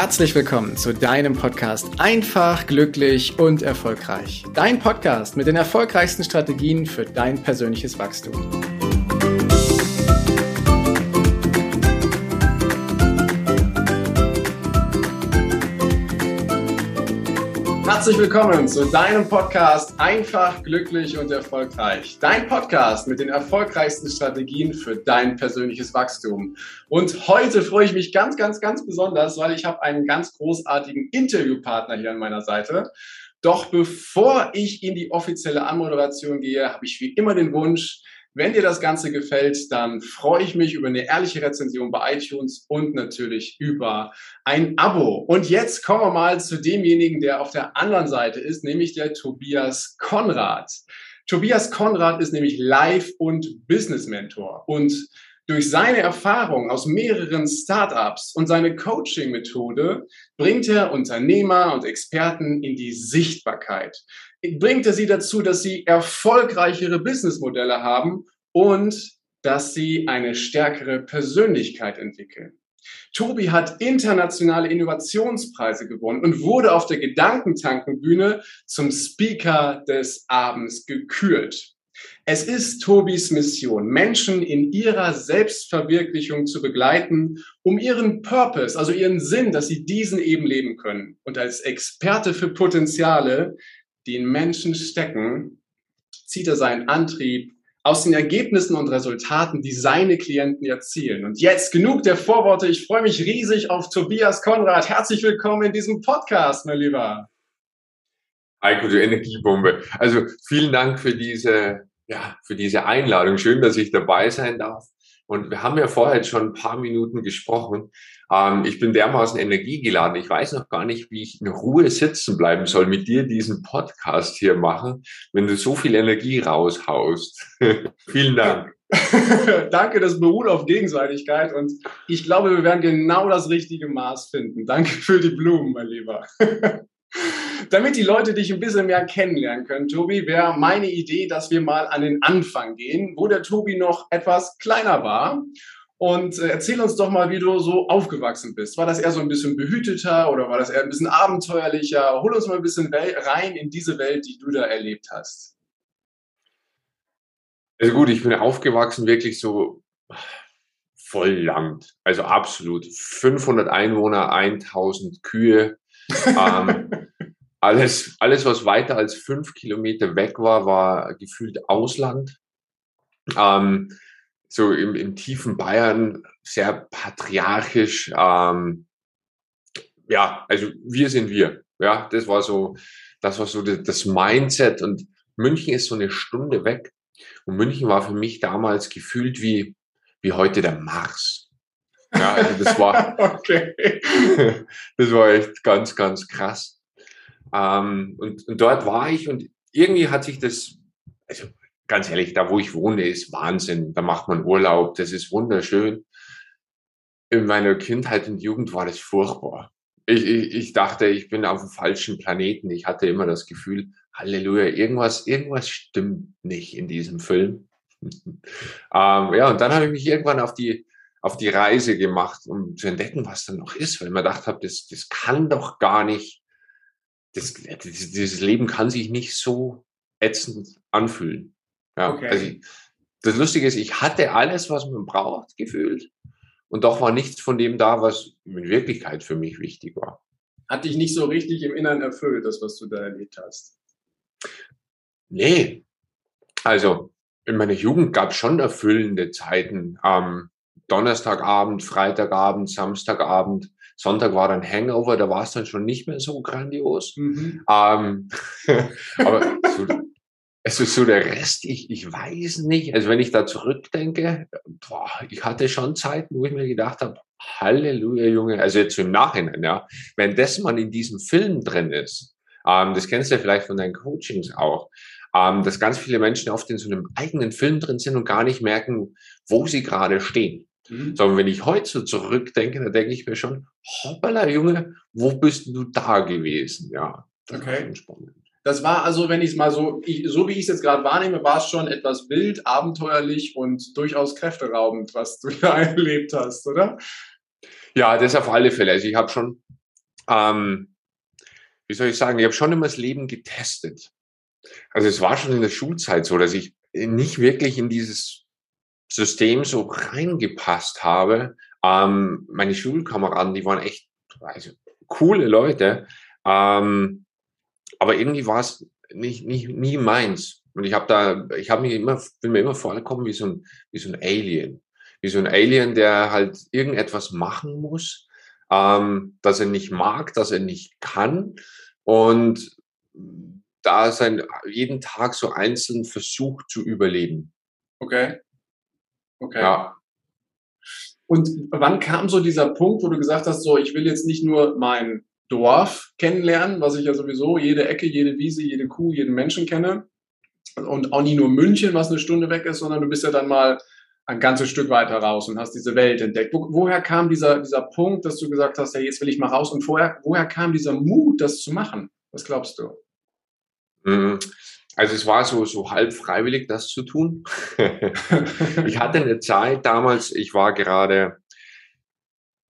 Herzlich willkommen zu deinem Podcast Einfach, glücklich und erfolgreich. Dein Podcast mit den erfolgreichsten Strategien für dein persönliches Wachstum. Herzlich willkommen zu deinem Podcast Einfach, glücklich und erfolgreich. Dein Podcast mit den erfolgreichsten Strategien für dein persönliches Wachstum. Und heute freue ich mich ganz, ganz, ganz besonders, weil ich habe einen ganz großartigen Interviewpartner hier an meiner Seite. Doch bevor ich in die offizielle Anmoderation gehe, habe ich wie immer den Wunsch, wenn dir das Ganze gefällt, dann freue ich mich über eine ehrliche Rezension bei iTunes und natürlich über ein Abo. Und jetzt kommen wir mal zu demjenigen, der auf der anderen Seite ist, nämlich der Tobias Konrad. Tobias Konrad ist nämlich Live- und Business-Mentor und durch seine Erfahrung aus mehreren Startups und seine Coaching-Methode bringt er Unternehmer und Experten in die Sichtbarkeit bringt er sie dazu, dass sie erfolgreichere Businessmodelle haben und dass sie eine stärkere Persönlichkeit entwickeln. Tobi hat internationale Innovationspreise gewonnen und wurde auf der Gedankentankenbühne zum Speaker des Abends gekürt. Es ist Tobis Mission, Menschen in ihrer Selbstverwirklichung zu begleiten, um ihren Purpose, also ihren Sinn, dass sie diesen eben leben können. Und als Experte für Potenziale die in Menschen stecken, zieht er seinen Antrieb aus den Ergebnissen und Resultaten, die seine Klienten erzielen. Und jetzt genug der Vorworte. Ich freue mich riesig auf Tobias Konrad. Herzlich willkommen in diesem Podcast, mein Lieber. Heiko, du Energiebombe. Also vielen Dank für diese, ja, für diese Einladung. Schön, dass ich dabei sein darf. Und wir haben ja vorher schon ein paar Minuten gesprochen. Ähm, ich bin dermaßen energiegeladen. Ich weiß noch gar nicht, wie ich in Ruhe sitzen bleiben soll, mit dir diesen Podcast hier machen, wenn du so viel Energie raushaust. Vielen Dank. Danke, das beruht auf Gegenseitigkeit und ich glaube, wir werden genau das richtige Maß finden. Danke für die Blumen, mein Lieber. Damit die Leute dich ein bisschen mehr kennenlernen können, Tobi, wäre meine Idee, dass wir mal an den Anfang gehen, wo der Tobi noch etwas kleiner war. Und äh, erzähl uns doch mal, wie du so aufgewachsen bist. War das eher so ein bisschen behüteter oder war das eher ein bisschen abenteuerlicher? Hol uns mal ein bisschen rein in diese Welt, die du da erlebt hast. Also gut, ich bin aufgewachsen wirklich so voll Land. Also absolut. 500 Einwohner, 1000 Kühe, ähm, alles, alles, was weiter als fünf Kilometer weg war, war gefühlt Ausland. Ähm, so im, im, tiefen Bayern, sehr patriarchisch. Ähm, ja, also wir sind wir. Ja, das war so, das war so das Mindset. Und München ist so eine Stunde weg. Und München war für mich damals gefühlt wie, wie heute der Mars. Ja, also das war, okay. das war echt ganz, ganz krass. Ähm, und, und dort war ich und irgendwie hat sich das, also ganz ehrlich, da wo ich wohne, ist Wahnsinn. Da macht man Urlaub, das ist wunderschön. In meiner Kindheit und Jugend war das furchtbar. Ich, ich, ich dachte, ich bin auf dem falschen Planeten. Ich hatte immer das Gefühl, Halleluja, irgendwas, irgendwas stimmt nicht in diesem Film. ähm, ja, und dann habe ich mich irgendwann auf die auf die Reise gemacht, um zu entdecken, was da noch ist, weil man gedacht habe, das, das kann doch gar nicht, das, dieses Leben kann sich nicht so ätzend anfühlen. Ja, okay. also das Lustige ist, ich hatte alles, was man braucht, gefühlt. Und doch war nichts von dem da, was in Wirklichkeit für mich wichtig war. Hat dich nicht so richtig im Inneren erfüllt, das, was du da erlebt hast? Nee. Also, in meiner Jugend gab es schon erfüllende Zeiten. Ähm, Donnerstagabend, Freitagabend, Samstagabend, Sonntag war dann Hangover, da war es dann schon nicht mehr so grandios. Mhm. Ähm, aber so, also so der Rest, ich, ich weiß nicht. Also wenn ich da zurückdenke, boah, ich hatte schon Zeiten, wo ich mir gedacht habe, Halleluja, Junge. Also jetzt im Nachhinein, ja. Wenn das man in diesem Film drin ist, ähm, das kennst du ja vielleicht von deinen Coachings auch, ähm, dass ganz viele Menschen oft in so einem eigenen Film drin sind und gar nicht merken, wo sie gerade stehen. Mhm. Sondern wenn ich heute so zurückdenke, dann denke ich mir schon, hoppala, Junge, wo bist du da gewesen? Ja, das okay. spannend. Das war also, wenn ich es mal so, ich, so wie ich es jetzt gerade wahrnehme, war es schon etwas wild, abenteuerlich und durchaus kräfteraubend, was du da erlebt hast, oder? Ja, das auf alle Fälle. Also ich habe schon ähm, wie soll ich sagen, ich habe schon immer das Leben getestet. Also es war schon in der Schulzeit so, dass ich nicht wirklich in dieses System so reingepasst habe. Ähm, meine Schulkameraden, die waren echt also, coole Leute, ähm, aber irgendwie war es nicht, nicht, nie meins. Und ich habe da, ich habe mich immer, bin mir immer vorgekommen wie so ein, wie so ein Alien. Wie so ein Alien, der halt irgendetwas machen muss, ähm, dass er nicht mag, dass er nicht kann. Und da sein jeden Tag so einzeln versucht zu überleben. Okay. Okay. Ja. Und wann kam so dieser Punkt, wo du gesagt hast, so, ich will jetzt nicht nur mein Dorf kennenlernen, was ich ja sowieso jede Ecke, jede Wiese, jede Kuh, jeden Menschen kenne. Und auch nie nur München, was eine Stunde weg ist, sondern du bist ja dann mal ein ganzes Stück weiter raus und hast diese Welt entdeckt. Wo, woher kam dieser, dieser Punkt, dass du gesagt hast, hey, jetzt will ich mal raus? Und vorher, woher kam dieser Mut, das zu machen? Was glaubst du? Mhm. Also es war so, so halb freiwillig, das zu tun. ich hatte eine Zeit damals, ich war gerade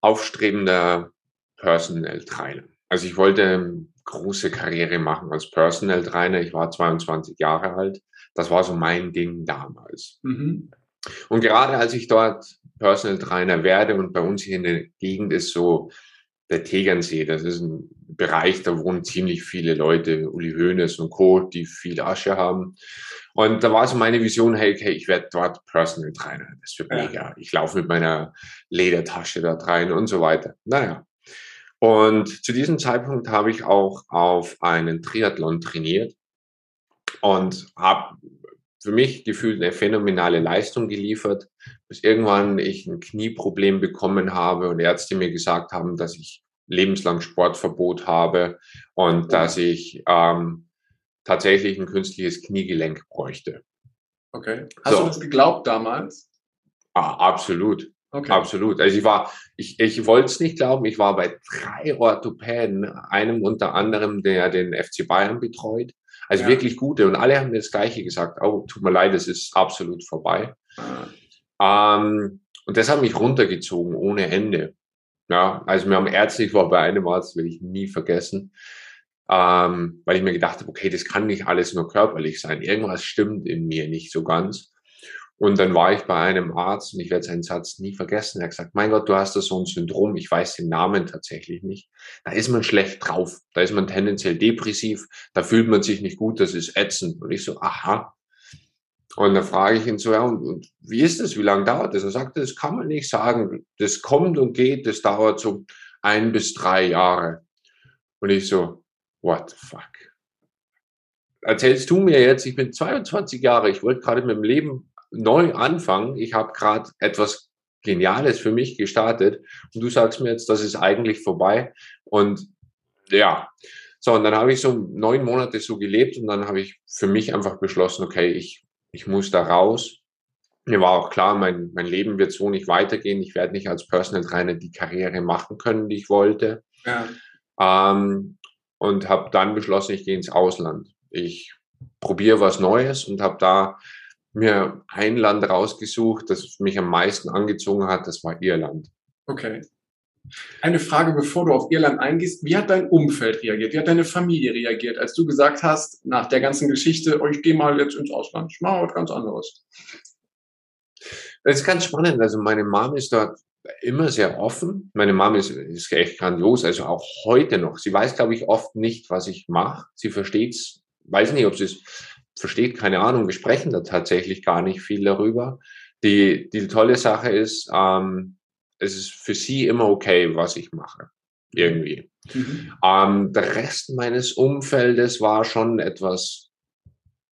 aufstrebender Personal Trainer. Also ich wollte eine große Karriere machen als Personal Trainer. Ich war 22 Jahre alt. Das war so mein Ding damals. Mhm. Und gerade als ich dort Personal Trainer werde und bei uns hier in der Gegend ist so der Tegernsee, das ist ein Bereich, da wohnen ziemlich viele Leute, Uli Hoeneß und Co., die viel Asche haben. Und da war so meine Vision, hey, okay, ich werde dort Personal Trainer. Das wird ja. mega. Ich laufe mit meiner Ledertasche da rein und so weiter. Naja. Und zu diesem Zeitpunkt habe ich auch auf einen Triathlon trainiert und habe für mich gefühlt eine phänomenale Leistung geliefert, bis irgendwann ich ein Knieproblem bekommen habe und Ärzte mir gesagt haben, dass ich lebenslang Sportverbot habe und oh. dass ich ähm, tatsächlich ein künstliches Kniegelenk bräuchte. Okay. Hast so. du das geglaubt damals? Ah, absolut. Okay. Absolut. Also ich war, ich, ich wollte es nicht glauben, ich war bei drei Orthopäden, einem unter anderem, der den FC Bayern betreut. Also ja. wirklich gute. Und alle haben mir das Gleiche gesagt. Oh, tut mir leid, es ist absolut vorbei. Ah. Ähm, und das hat mich runtergezogen ohne Ende. Ja, also wir haben Ärzte, ich war bei einem Arzt, will ich nie vergessen, ähm, weil ich mir gedacht habe, okay, das kann nicht alles nur körperlich sein. Irgendwas stimmt in mir nicht so ganz. Und dann war ich bei einem Arzt und ich werde seinen Satz nie vergessen. Er hat gesagt, mein Gott, du hast da so ein Syndrom. Ich weiß den Namen tatsächlich nicht. Da ist man schlecht drauf. Da ist man tendenziell depressiv. Da fühlt man sich nicht gut. Das ist ätzend. Und ich so, aha. Und dann frage ich ihn so, ja, und, und wie ist das? Wie lange dauert das? Er sagte, das kann man nicht sagen. Das kommt und geht. Das dauert so ein bis drei Jahre. Und ich so, what the fuck? Erzählst du mir jetzt, ich bin 22 Jahre, ich wollte gerade mit dem Leben neu anfangen. Ich habe gerade etwas Geniales für mich gestartet und du sagst mir jetzt, das ist eigentlich vorbei. Und ja, so, und dann habe ich so neun Monate so gelebt und dann habe ich für mich einfach beschlossen, okay, ich, ich muss da raus. Mir war auch klar, mein, mein Leben wird so nicht weitergehen. Ich werde nicht als Personal Trainer die Karriere machen können, die ich wollte. Ja. Ähm, und habe dann beschlossen, ich gehe ins Ausland. Ich probiere was Neues und habe da mir ein Land rausgesucht, das mich am meisten angezogen hat, das war Irland. Okay. Eine Frage, bevor du auf Irland eingehst. Wie hat dein Umfeld reagiert? Wie hat deine Familie reagiert, als du gesagt hast, nach der ganzen Geschichte, oh, ich gehe mal jetzt ins Ausland, ich mache was ganz anderes? Das ist ganz spannend. Also meine Mom ist dort immer sehr offen. Meine Mom ist, ist echt grandios, also auch heute noch. Sie weiß, glaube ich, oft nicht, was ich mache. Sie versteht es, weiß nicht, ob sie es versteht, keine Ahnung, wir sprechen da tatsächlich gar nicht viel darüber. Die, die tolle Sache ist, ähm, es ist für sie immer okay, was ich mache. Irgendwie. Mhm. Ähm, der Rest meines Umfeldes war schon etwas,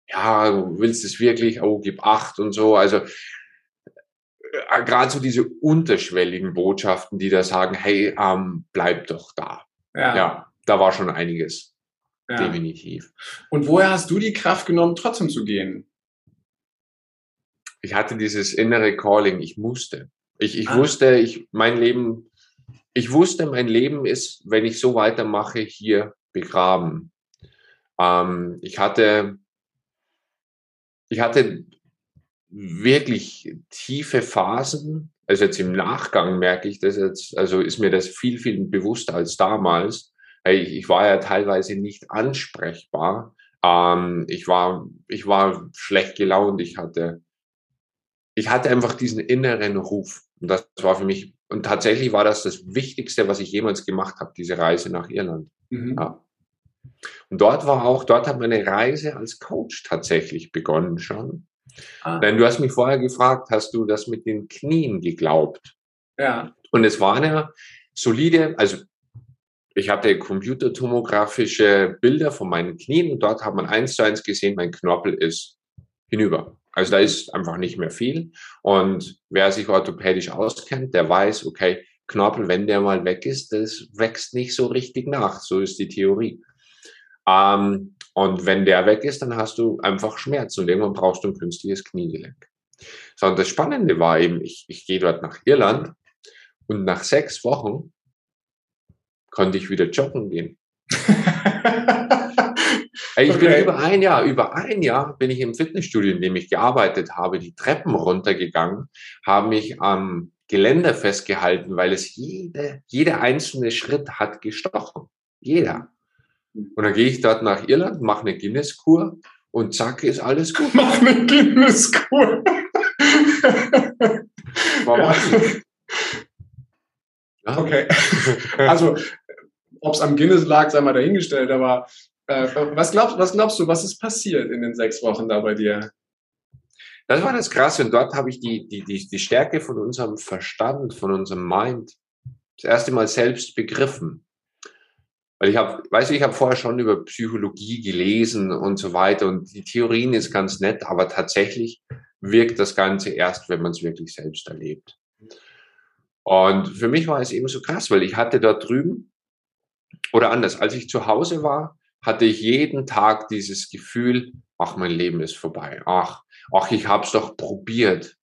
ja, du willst es wirklich, oh, gib acht und so. Also äh, gerade so diese unterschwelligen Botschaften, die da sagen, hey, ähm, bleib doch da. Ja. ja, da war schon einiges. Ja. Definitiv. Und woher hast du die Kraft genommen, trotzdem zu gehen? Ich hatte dieses innere Calling, ich musste. Ich, ich ah. wusste, ich, mein Leben, ich wusste, mein Leben ist, wenn ich so weitermache, hier begraben. Ähm, ich hatte, ich hatte wirklich tiefe Phasen. Also jetzt im Nachgang merke ich das jetzt, also ist mir das viel, viel bewusster als damals ich, ich war ja teilweise nicht ansprechbar. Ähm, ich war, ich war schlecht gelaunt. Ich hatte, ich hatte einfach diesen inneren Ruf. Und das war für mich, und tatsächlich war das das Wichtigste, was ich jemals gemacht habe, diese Reise nach Irland. Mhm. Ja. Und dort war auch, dort hat meine Reise als Coach tatsächlich begonnen schon. Ah. Denn du hast mich vorher gefragt, hast du das mit den Knien geglaubt? Ja. Und es war eine solide, also ich hatte computertomografische Bilder von meinen Knien und dort hat man eins zu eins gesehen, mein Knorpel ist hinüber. Also da ist einfach nicht mehr viel. Und wer sich orthopädisch auskennt, der weiß, okay, Knorpel, wenn der mal weg ist, das wächst nicht so richtig nach. So ist die Theorie. Ähm, und wenn der weg ist, dann hast du einfach Schmerzen und irgendwann brauchst du ein künstliches Kniegelenk. So, und das Spannende war eben, ich, ich gehe dort nach Irland und nach sechs Wochen konnte ich wieder joggen gehen. ich okay. bin über ein Jahr, über ein Jahr bin ich im Fitnessstudio, in dem ich gearbeitet habe, die Treppen runtergegangen, habe mich am Geländer festgehalten, weil es jede, jeder einzelne Schritt hat gestochen. Jeder. Und dann gehe ich dort nach Irland, mache eine Guinness-Kur und zack, ist alles gut. Mach eine Guinness-Kur. ja. ja. Okay. Also, ob es am Guinness lag, sei mal dahingestellt, aber äh, was, glaubst, was glaubst du, was ist passiert in den sechs Wochen da bei dir? Das war das Krasse und dort habe ich die, die, die, die Stärke von unserem Verstand, von unserem Mind das erste Mal selbst begriffen. Weil ich habe, weißt du, ich habe vorher schon über Psychologie gelesen und so weiter und die Theorien ist ganz nett, aber tatsächlich wirkt das Ganze erst, wenn man es wirklich selbst erlebt. Und für mich war es eben so krass, weil ich hatte dort drüben, oder anders, als ich zu Hause war, hatte ich jeden Tag dieses Gefühl, ach, mein Leben ist vorbei. Ach, ach, ich habe es doch probiert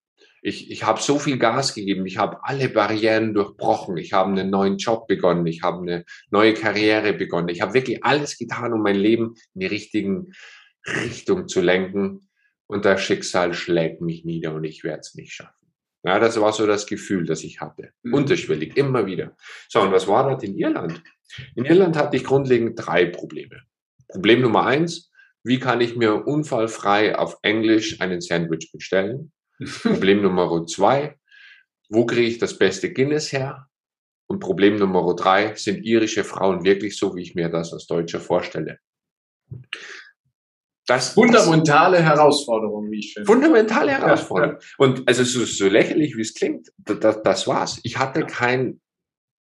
ich, ich habe so viel Gas gegeben, ich habe alle Barrieren durchbrochen, ich habe einen neuen Job begonnen, ich habe eine neue Karriere begonnen, ich habe wirklich alles getan, um mein Leben in die richtigen Richtung zu lenken und das Schicksal schlägt mich nieder und ich werde es nicht schaffen. Ja, das war so das Gefühl, das ich hatte. Mhm. Unterschwellig, immer wieder. So, und was war das in Irland? In Irland hatte ich grundlegend drei Probleme. Problem Nummer eins, wie kann ich mir unfallfrei auf Englisch einen Sandwich bestellen? Problem Nummer zwei, wo kriege ich das beste Guinness her? Und Problem Nummer drei, sind irische Frauen wirklich so, wie ich mir das als Deutscher vorstelle? Das, fundamentale das, Herausforderung, wie ich finde. Fundamentale Herausforderung. Ja. Und also so, so lächerlich, wie es klingt, das, das war's. Ich hatte kein,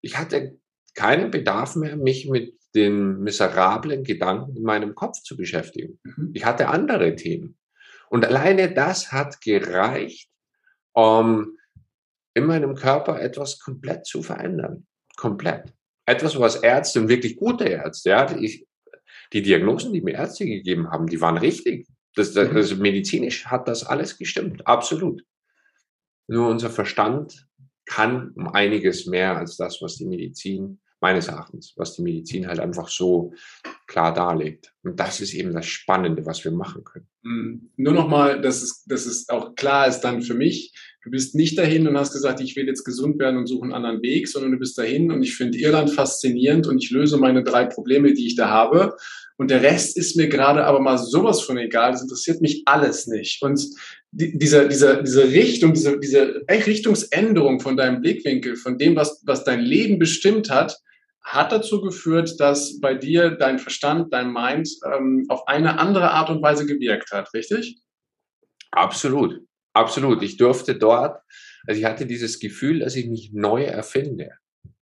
ich hatte keinen Bedarf mehr, mich mit den miserablen Gedanken in meinem Kopf zu beschäftigen. Mhm. Ich hatte andere Themen. Und alleine das hat gereicht, um in meinem Körper etwas komplett zu verändern. Komplett. Etwas, was Ärzte und wirklich gute Ärzte, ja, die, die Diagnosen, die mir Ärzte gegeben haben, die waren richtig. Das, das, also medizinisch hat das alles gestimmt, absolut. Nur unser Verstand kann um einiges mehr als das, was die Medizin meines Erachtens, was die Medizin halt einfach so klar darlegt. Und das ist eben das Spannende, was wir machen können. Mm, nur nochmal, dass es, dass es auch klar ist dann für mich, du bist nicht dahin und hast gesagt, ich will jetzt gesund werden und suche einen anderen Weg, sondern du bist dahin und ich finde Irland faszinierend und ich löse meine drei Probleme, die ich da habe. Und der Rest ist mir gerade aber mal sowas von egal. Das interessiert mich alles nicht. Und die, diese, diese, diese Richtung, diese, diese Richtungsänderung von deinem Blickwinkel, von dem, was, was dein Leben bestimmt hat, hat dazu geführt, dass bei dir dein Verstand, dein Mind ähm, auf eine andere Art und Weise gewirkt hat, richtig? Absolut, absolut. Ich durfte dort, also ich hatte dieses Gefühl, dass ich mich neu erfinde.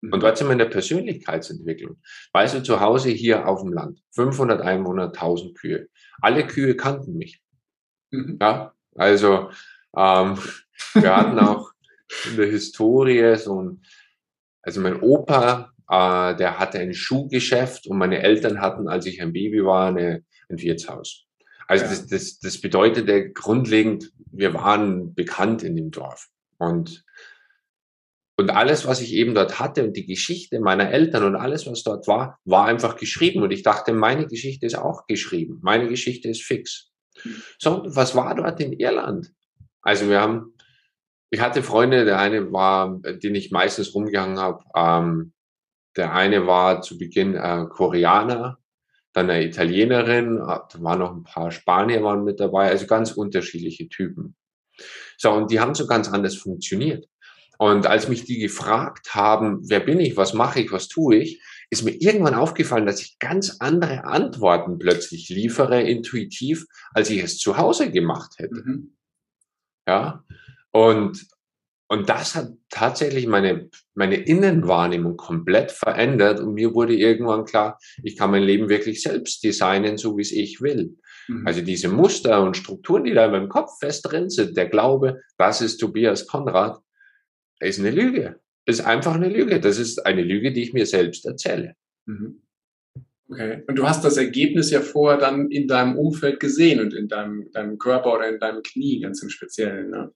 Und dort sind wir in der Persönlichkeitsentwicklung. Weißt du, zu Hause hier auf dem Land, 500 Einwohner, 1000 Kühe. Alle Kühe kannten mich. Mhm. Ja, also ähm, wir hatten auch in der Historie so ein, also mein Opa äh, der hatte ein Schuhgeschäft und meine Eltern hatten, als ich ein Baby war, eine, ein Wirtshaus. Also ja. das, das, das bedeutete grundlegend, wir waren bekannt in dem Dorf. Und, und alles, was ich eben dort hatte und die Geschichte meiner Eltern und alles, was dort war, war einfach geschrieben. Und ich dachte, meine Geschichte ist auch geschrieben. Meine Geschichte ist fix. So, was war dort in Irland? Also wir haben, ich hatte Freunde, der eine war, den ich meistens rumgehangen habe, ähm, der eine war zu Beginn äh, Koreaner, dann eine Italienerin, ah, da waren noch ein paar Spanier waren mit dabei, also ganz unterschiedliche Typen. So, und die haben so ganz anders funktioniert. Und als mich die gefragt haben, wer bin ich, was mache ich, was tue ich, ist mir irgendwann aufgefallen, dass ich ganz andere Antworten plötzlich liefere, intuitiv, als ich es zu Hause gemacht hätte. Mhm. Ja. Und, und das hat tatsächlich meine, meine Innenwahrnehmung komplett verändert und mir wurde irgendwann klar, ich kann mein Leben wirklich selbst designen, so wie es ich will. Mhm. Also diese Muster und Strukturen, die da in meinem Kopf fest drin sind, der Glaube, das ist Tobias Konrad, ist eine Lüge. Ist einfach eine Lüge. Das ist eine Lüge, die ich mir selbst erzähle. Mhm. Okay. Und du hast das Ergebnis ja vorher dann in deinem Umfeld gesehen und in deinem, deinem Körper oder in deinem Knie ganz im Speziellen. Ne?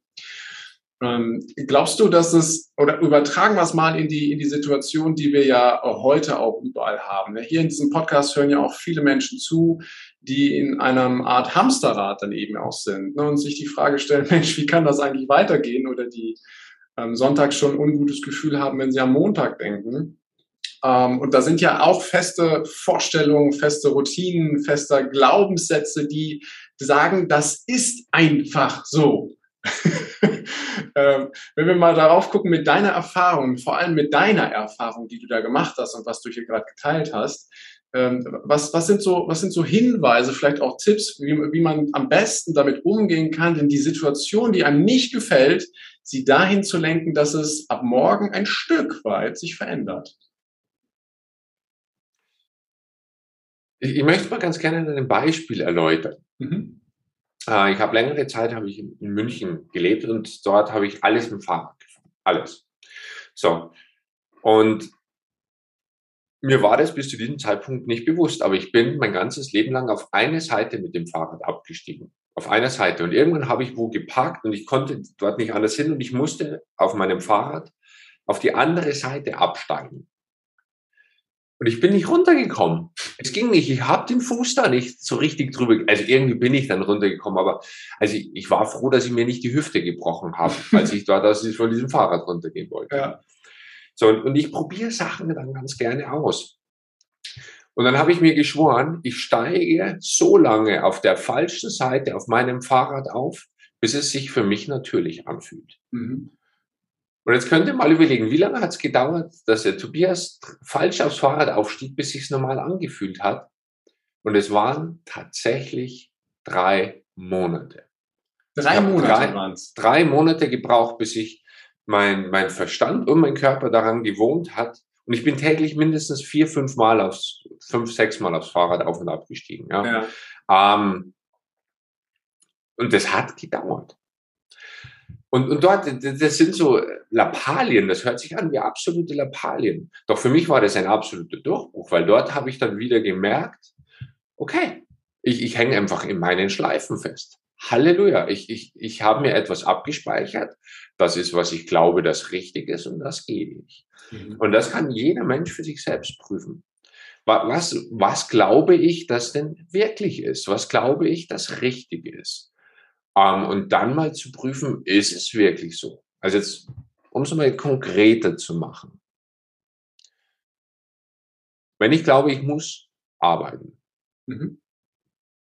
Ähm, glaubst du, dass es, oder übertragen wir es mal in die, in die Situation, die wir ja heute auch überall haben. Ne? Hier in diesem Podcast hören ja auch viele Menschen zu, die in einer Art Hamsterrad dann eben auch sind ne? und sich die Frage stellen, Mensch, wie kann das eigentlich weitergehen? Oder die ähm, Sonntag schon ein ungutes Gefühl haben, wenn sie am Montag denken. Ähm, und da sind ja auch feste Vorstellungen, feste Routinen, feste Glaubenssätze, die sagen, das ist einfach so. ähm, wenn wir mal darauf gucken, mit deiner Erfahrung, vor allem mit deiner Erfahrung, die du da gemacht hast und was du hier gerade geteilt hast, ähm, was, was, sind so, was sind so Hinweise, vielleicht auch Tipps, wie, wie man am besten damit umgehen kann, denn die Situation, die einem nicht gefällt, sie dahin zu lenken, dass es ab morgen ein Stück weit sich verändert? Ich, ich möchte mal ganz gerne ein Beispiel erläutern. Mhm. Äh, ich habe längere Zeit habe ich in, München gelebt und dort habe ich alles mit Fahrrad gefahren. Alles. So. Und mir war das bis zu diesem Zeitpunkt nicht bewusst, aber ich bin mein ganzes Leben lang auf eine Seite mit dem Fahrrad abgestiegen auf einer Seite. Und irgendwann habe ich wo geparkt und ich konnte dort nicht anders hin und ich musste auf meinem Fahrrad auf die andere Seite absteigen. Und ich bin nicht runtergekommen. Es ging nicht. Ich habe den Fuß da nicht so richtig drüber. Also irgendwie bin ich dann runtergekommen, aber also ich, ich war froh, dass ich mir nicht die Hüfte gebrochen habe, als ich dort aus von diesem Fahrrad runtergehen wollte. Ja. So, und, und ich probiere Sachen dann ganz gerne aus. Und dann habe ich mir geschworen, ich steige so lange auf der falschen Seite auf meinem Fahrrad auf, bis es sich für mich natürlich anfühlt. Mhm. Und jetzt könnt ihr mal überlegen, wie lange hat es gedauert, dass der Tobias falsch aufs Fahrrad aufstieg, bis sich normal angefühlt hat. Und es waren tatsächlich drei Monate. Drei Monate es. Drei Monate gebraucht, bis sich mein, mein Verstand und mein Körper daran gewohnt hat, und ich bin täglich mindestens vier, fünf Mal aufs, fünf, sechs Mal aufs Fahrrad auf und ab gestiegen. Ja. ja. Ähm, und das hat gedauert. Und, und dort, das sind so Lappalien, das hört sich an wie absolute Lappalien. Doch für mich war das ein absoluter Durchbruch, weil dort habe ich dann wieder gemerkt, okay, ich, ich hänge einfach in meinen Schleifen fest. Halleluja, ich, ich, ich habe mir etwas abgespeichert, das ist, was ich glaube, das richtig ist und das gehe ich. Mhm. Und das kann jeder Mensch für sich selbst prüfen. Was, was glaube ich, das denn wirklich ist? Was glaube ich, das richtig ist? Ähm, und dann mal zu prüfen, ist es wirklich so? Also jetzt, um es mal konkreter zu machen. Wenn ich glaube, ich muss arbeiten. Mhm.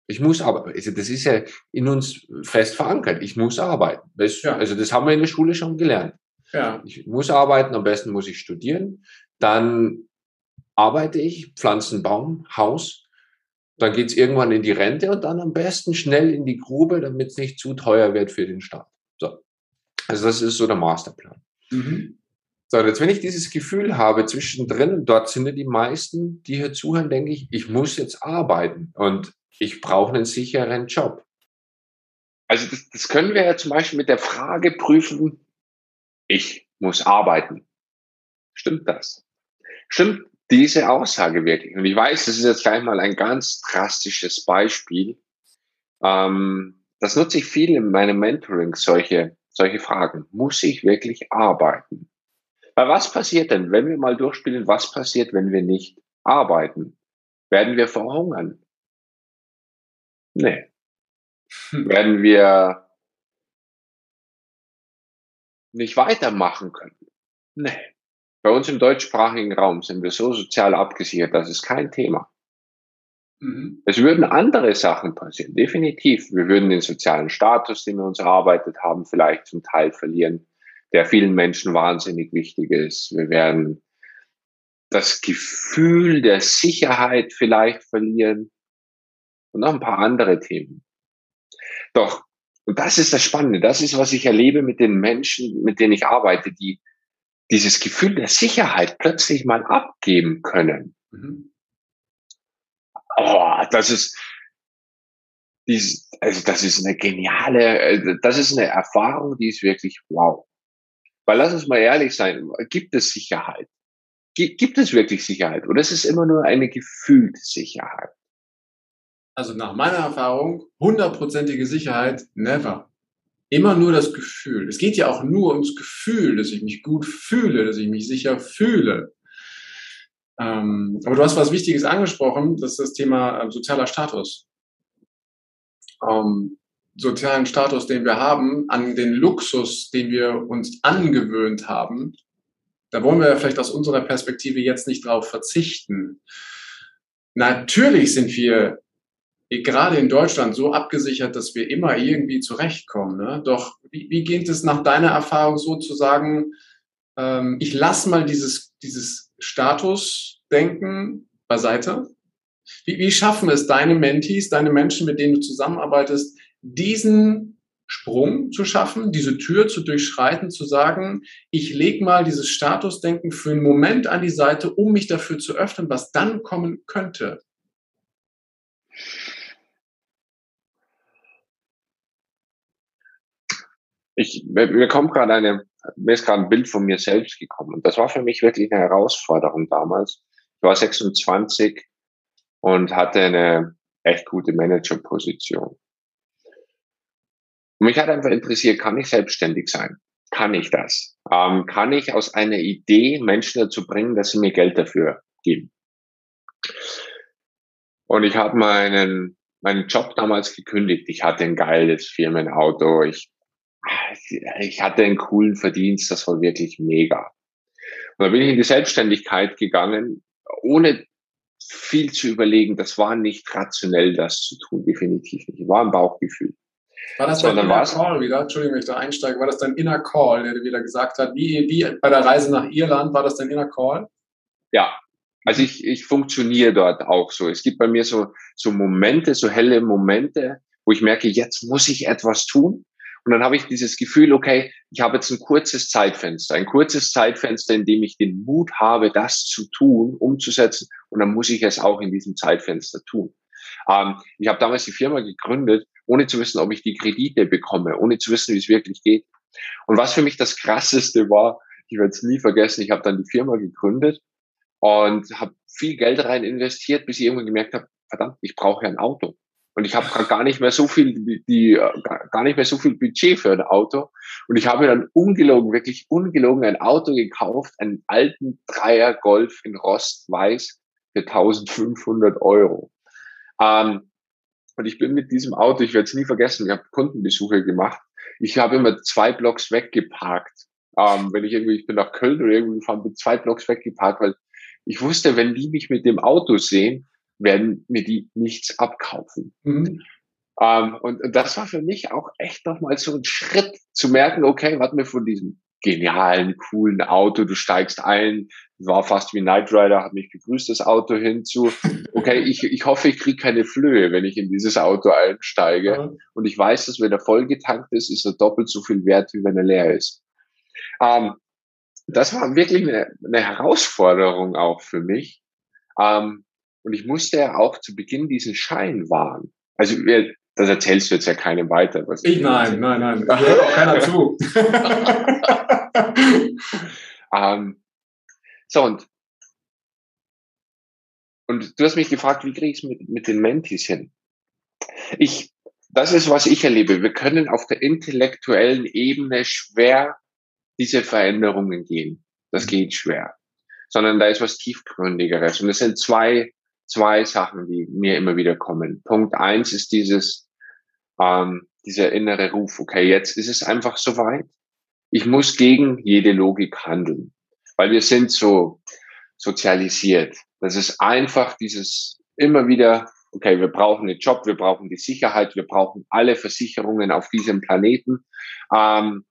Ich muss arbeiten. Also das ist ja in uns fest verankert. Ich muss arbeiten. Das, ja. Also das haben wir in der Schule schon gelernt. Ja. Ich muss arbeiten, am besten muss ich studieren. Dann arbeite ich, pflanze einen Baum, Haus. Dann geht's irgendwann in die Rente und dann am besten schnell in die Grube, damit es nicht zu teuer wird für den Staat. So. Also das ist so der Masterplan. Mhm. So, jetzt wenn ich dieses Gefühl habe zwischendrin, dort sind ja die meisten, die hier zuhören, denke ich, ich muss jetzt arbeiten und ich brauche einen sicheren Job. Also das, das können wir ja zum Beispiel mit der Frage prüfen, ich muss arbeiten. Stimmt das? Stimmt diese Aussage wirklich? Und ich weiß, das ist jetzt gleich mal ein ganz drastisches Beispiel. Ähm, das nutze ich viel in meinem Mentoring, solche, solche Fragen. Muss ich wirklich arbeiten? Weil was passiert denn, wenn wir mal durchspielen, was passiert, wenn wir nicht arbeiten? Werden wir verhungern? Nee. Hm. Werden wir nicht weitermachen können. Nee. Bei uns im deutschsprachigen Raum sind wir so sozial abgesichert, das ist kein Thema. Mhm. Es würden andere Sachen passieren, definitiv. Wir würden den sozialen Status, den wir uns erarbeitet haben, vielleicht zum Teil verlieren, der vielen Menschen wahnsinnig wichtig ist. Wir werden das Gefühl der Sicherheit vielleicht verlieren und noch ein paar andere Themen. Doch, und das ist das Spannende, das ist, was ich erlebe mit den Menschen, mit denen ich arbeite, die dieses Gefühl der Sicherheit plötzlich mal abgeben können. Mhm. Oh, das ist, dies, also das ist eine geniale, äh, das ist eine Erfahrung, die ist wirklich wow. Weil lass uns mal ehrlich sein, gibt es Sicherheit? Gibt es wirklich Sicherheit? Oder ist es immer nur eine gefühlte Sicherheit? Also nach meiner Erfahrung, hundertprozentige Sicherheit, never. Immer nur das Gefühl. Es geht ja auch nur ums Gefühl, dass ich mich gut fühle, dass ich mich sicher fühle. Ähm, aber du hast was Wichtiges angesprochen, das ist das Thema äh, sozialer Status. Ähm, sozialen Status, den wir haben, an den Luxus, den wir uns angewöhnt haben, da wollen wir vielleicht aus unserer Perspektive jetzt nicht drauf verzichten. Natürlich sind wir gerade in Deutschland so abgesichert, dass wir immer irgendwie zurechtkommen. Ne? Doch wie, wie geht es nach deiner Erfahrung so zu sagen, ähm, ich lasse mal dieses, dieses Statusdenken beiseite? Wie, wie schaffen es deine Mentees, deine Menschen, mit denen du zusammenarbeitest, diesen Sprung zu schaffen, diese Tür zu durchschreiten, zu sagen, ich lege mal dieses Statusdenken für einen Moment an die Seite, um mich dafür zu öffnen, was dann kommen könnte. Ich, mir kommt gerade eine, mir ist gerade ein Bild von mir selbst gekommen. Und das war für mich wirklich eine Herausforderung damals. Ich war 26 und hatte eine echt gute Managerposition. Und mich hat einfach interessiert, kann ich selbstständig sein? Kann ich das? Ähm, kann ich aus einer Idee Menschen dazu bringen, dass sie mir Geld dafür geben? Und ich habe meinen, meinen Job damals gekündigt. Ich hatte ein geiles Firmenauto. Ich, ich hatte einen coolen Verdienst. Das war wirklich mega. Und dann bin ich in die Selbstständigkeit gegangen, ohne viel zu überlegen. Das war nicht rationell, das zu tun. Definitiv nicht. War ein Bauchgefühl. War das dein Inner Call wieder? Entschuldigung, wenn ich da einsteige. War das dein Inner Call, der dir wieder gesagt hat, wie, wie bei der Reise nach Irland, war das dein Inner Call? Ja, also ich, ich funktioniere dort auch so. Es gibt bei mir so, so Momente, so helle Momente, wo ich merke, jetzt muss ich etwas tun. Und dann habe ich dieses Gefühl, okay, ich habe jetzt ein kurzes Zeitfenster, ein kurzes Zeitfenster, in dem ich den Mut habe, das zu tun, umzusetzen. Und dann muss ich es auch in diesem Zeitfenster tun. Ähm, ich habe damals die Firma gegründet ohne zu wissen, ob ich die Kredite bekomme, ohne zu wissen, wie es wirklich geht. Und was für mich das Krasseste war, ich werde es nie vergessen, ich habe dann die Firma gegründet und habe viel Geld rein investiert, bis ich irgendwann gemerkt habe, verdammt, ich brauche ein Auto. Und ich habe gar nicht mehr so viel, die, gar nicht mehr so viel Budget für ein Auto. Und ich habe dann ungelogen, wirklich ungelogen ein Auto gekauft, einen alten Dreier Golf in Rostweiß für 1500 Euro. Ähm, und ich bin mit diesem Auto, ich werde es nie vergessen, ich habe Kundenbesuche gemacht. Ich habe immer zwei Blocks weggeparkt. Ähm, wenn ich irgendwie, ich bin nach Köln oder irgendwie gefahren, bin zwei Blocks weggeparkt, weil ich wusste, wenn die mich mit dem Auto sehen, werden mir die nichts abkaufen. Mhm. Ähm, und, und das war für mich auch echt nochmal so ein Schritt zu merken, okay, was mir von diesem genialen, coolen Auto. Du steigst ein, war fast wie Knight Rider, hat mich begrüßt, das Auto hinzu. Okay, ich, ich hoffe, ich kriege keine Flöhe, wenn ich in dieses Auto einsteige. Mhm. Und ich weiß, dass wenn er vollgetankt ist, ist er doppelt so viel wert, wie wenn er leer ist. Ähm, das war wirklich eine, eine, Herausforderung auch für mich. Ähm, und ich musste ja auch zu Beginn diesen Schein wahren. Also das erzählst du jetzt ja keinem weiter. Was ich nein, nein, nein, nein. Hört auch keiner zu. ähm, so, und, und du hast mich gefragt, wie kriege ich es mit, mit den Mentis hin? Ich, das ist, was ich erlebe. Wir können auf der intellektuellen Ebene schwer diese Veränderungen gehen. Das geht schwer. Sondern da ist was tiefgründigeres. Und es sind zwei, zwei Sachen, die mir immer wieder kommen. Punkt eins ist dieses, ähm, dieser innere Ruf. Okay, jetzt ist es einfach soweit. Ich muss gegen jede Logik handeln. weil wir sind so sozialisiert. Das ist einfach dieses immer wieder, okay, wir brauchen einen Job, wir brauchen die Sicherheit, wir brauchen alle Versicherungen auf diesem Planeten. Ähm,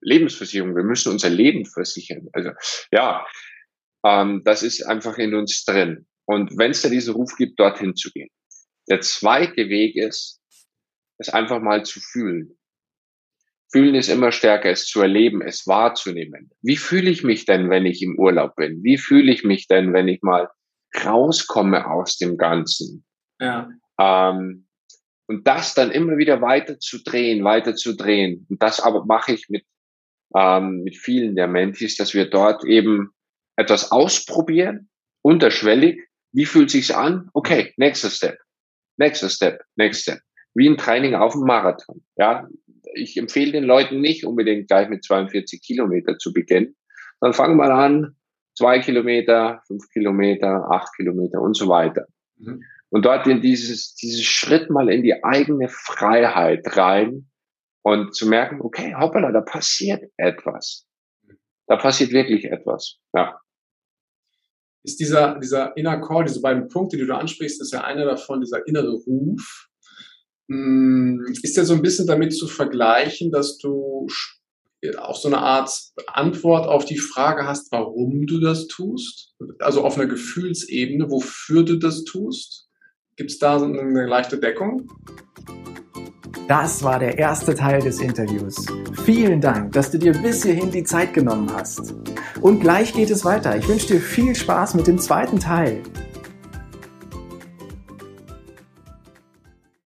Lebensversicherung, wir müssen unser Leben versichern. Also ja, ähm, das ist einfach in uns drin. Und wenn es da diesen Ruf gibt, dorthin zu gehen. Der zweite Weg ist, es einfach mal zu fühlen. Fühlen ist immer stärker, es zu erleben, es wahrzunehmen. Wie fühle ich mich denn, wenn ich im Urlaub bin? Wie fühle ich mich denn, wenn ich mal rauskomme aus dem Ganzen? Ja. Ähm, und das dann immer wieder weiter zu drehen, weiter zu drehen. Und das aber mache ich mit, ähm, mit vielen der Mentis, dass wir dort eben etwas ausprobieren, unterschwellig. Wie fühlt sich's an? Okay, nächster Step, nächster Step, nächster Step. Wie ein Training auf dem Marathon. Ja, ich empfehle den Leuten nicht unbedingt gleich mit 42 Kilometer zu beginnen. Dann fangen wir an, zwei Kilometer, fünf Kilometer, acht Kilometer und so weiter. Mhm. Und dort in dieses, dieses Schritt mal in die eigene Freiheit rein und zu merken, okay, hoppala, da passiert etwas. Da passiert wirklich etwas. Ja ist dieser, dieser Inner Call, diese beiden Punkte, die du ansprichst, ist ja einer davon, dieser innere Ruf. Hm, ist der so ein bisschen damit zu vergleichen, dass du auch so eine Art Antwort auf die Frage hast, warum du das tust? Also auf einer Gefühlsebene, wofür du das tust? Gibt es da eine leichte Deckung? Das war der erste Teil des Interviews. Vielen Dank, dass du dir bis hierhin die Zeit genommen hast. Und gleich geht es weiter. Ich wünsche dir viel Spaß mit dem zweiten Teil.